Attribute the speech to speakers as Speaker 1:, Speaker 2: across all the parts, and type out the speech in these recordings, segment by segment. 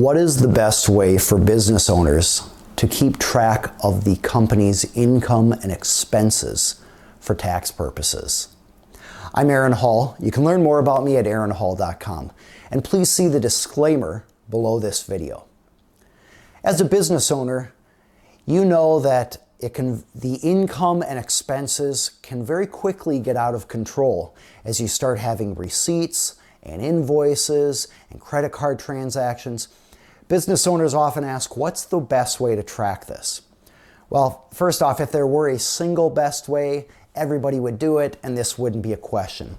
Speaker 1: What is the best way for business owners to keep track of the company's income and expenses for tax purposes? I'm Aaron Hall. You can learn more about me at aaronhall.com. And please see the disclaimer below this video. As a business owner, you know that it can, the income and expenses can very quickly get out of control as you start having receipts and invoices and credit card transactions. Business owners often ask, what's the best way to track this? Well, first off, if there were a single best way, everybody would do it and this wouldn't be a question.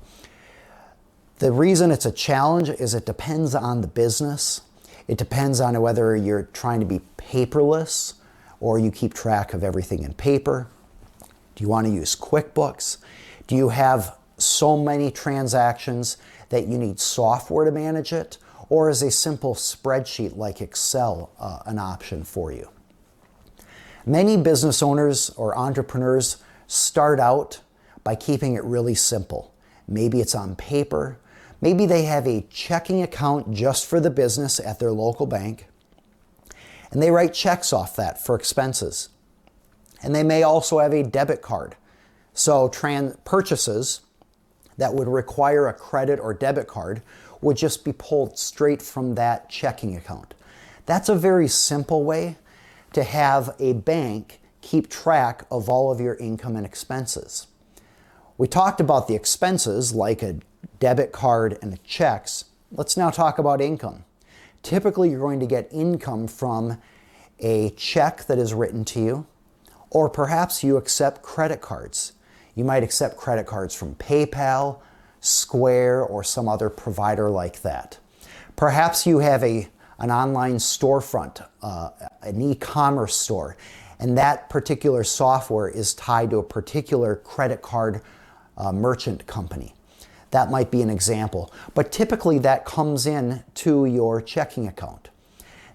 Speaker 1: The reason it's a challenge is it depends on the business. It depends on whether you're trying to be paperless or you keep track of everything in paper. Do you want to use QuickBooks? Do you have so many transactions that you need software to manage it? Or is a simple spreadsheet like Excel uh, an option for you? Many business owners or entrepreneurs start out by keeping it really simple. Maybe it's on paper. Maybe they have a checking account just for the business at their local bank. And they write checks off that for expenses. And they may also have a debit card. So trans- purchases that would require a credit or debit card would just be pulled straight from that checking account. That's a very simple way to have a bank keep track of all of your income and expenses. We talked about the expenses like a debit card and the checks. Let's now talk about income. Typically, you're going to get income from a check that is written to you, or perhaps you accept credit cards. You might accept credit cards from PayPal, Square, or some other provider like that. Perhaps you have a, an online storefront, uh, an e commerce store, and that particular software is tied to a particular credit card uh, merchant company. That might be an example, but typically that comes in to your checking account.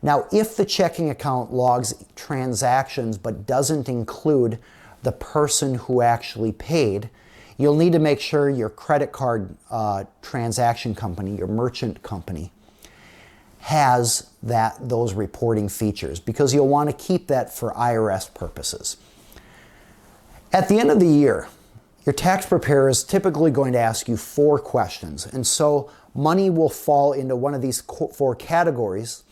Speaker 1: Now, if the checking account logs transactions but doesn't include the person who actually paid, you'll need to make sure your credit card uh, transaction company, your merchant company, has that those reporting features because you'll want to keep that for IRS purposes. At the end of the year, your tax preparer is typically going to ask you four questions, and so money will fall into one of these four categories.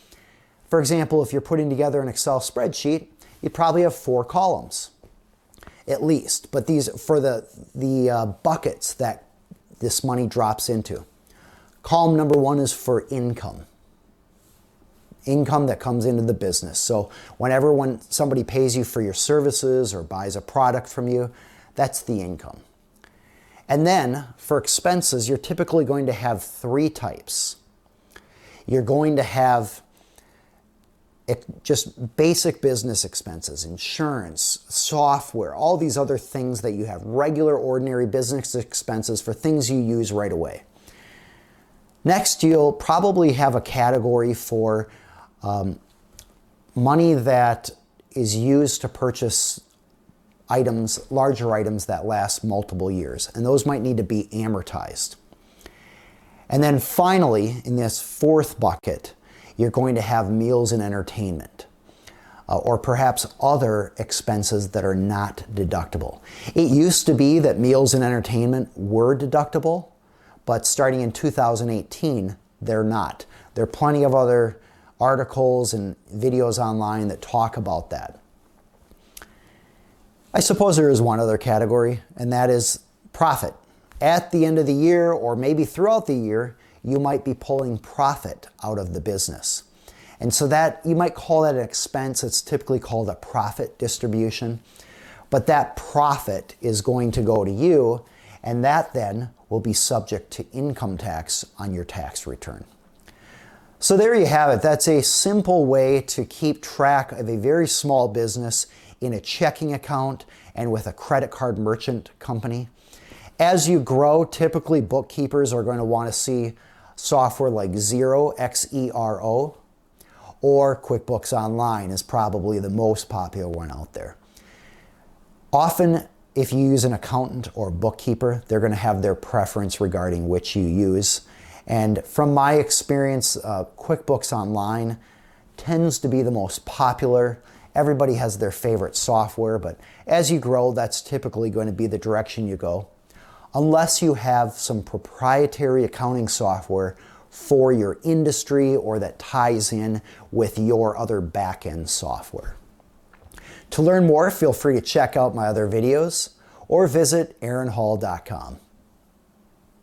Speaker 1: For example, if you're putting together an Excel spreadsheet, you probably have four columns at least, but these for the the uh, buckets that this money drops into. Column number 1 is for income income that comes into the business. So whenever when somebody pays you for your services or buys a product from you, that's the income. And then for expenses, you're typically going to have three types. You're going to have just basic business expenses, insurance, software, all these other things that you have, regular, ordinary business expenses for things you use right away. Next, you'll probably have a category for um, money that is used to purchase items, larger items that last multiple years, and those might need to be amortized. And then finally, in this fourth bucket, you're going to have meals and entertainment. Uh, or perhaps other expenses that are not deductible. It used to be that meals and entertainment were deductible, but starting in 2018, they're not. There are plenty of other articles and videos online that talk about that. I suppose there is one other category, and that is profit. At the end of the year, or maybe throughout the year, you might be pulling profit out of the business. And so that you might call that an expense. It's typically called a profit distribution. But that profit is going to go to you, and that then will be subject to income tax on your tax return. So there you have it. That's a simple way to keep track of a very small business in a checking account and with a credit card merchant company. As you grow, typically bookkeepers are going to want to see software like Xero, X E R O, or QuickBooks Online is probably the most popular one out there. Often, if you use an accountant or bookkeeper, they're going to have their preference regarding which you use. And from my experience, uh, QuickBooks Online tends to be the most popular. Everybody has their favorite software, but as you grow, that's typically going to be the direction you go. Unless you have some proprietary accounting software for your industry or that ties in with your other back end software. To learn more, feel free to check out my other videos or visit aaronhall.com.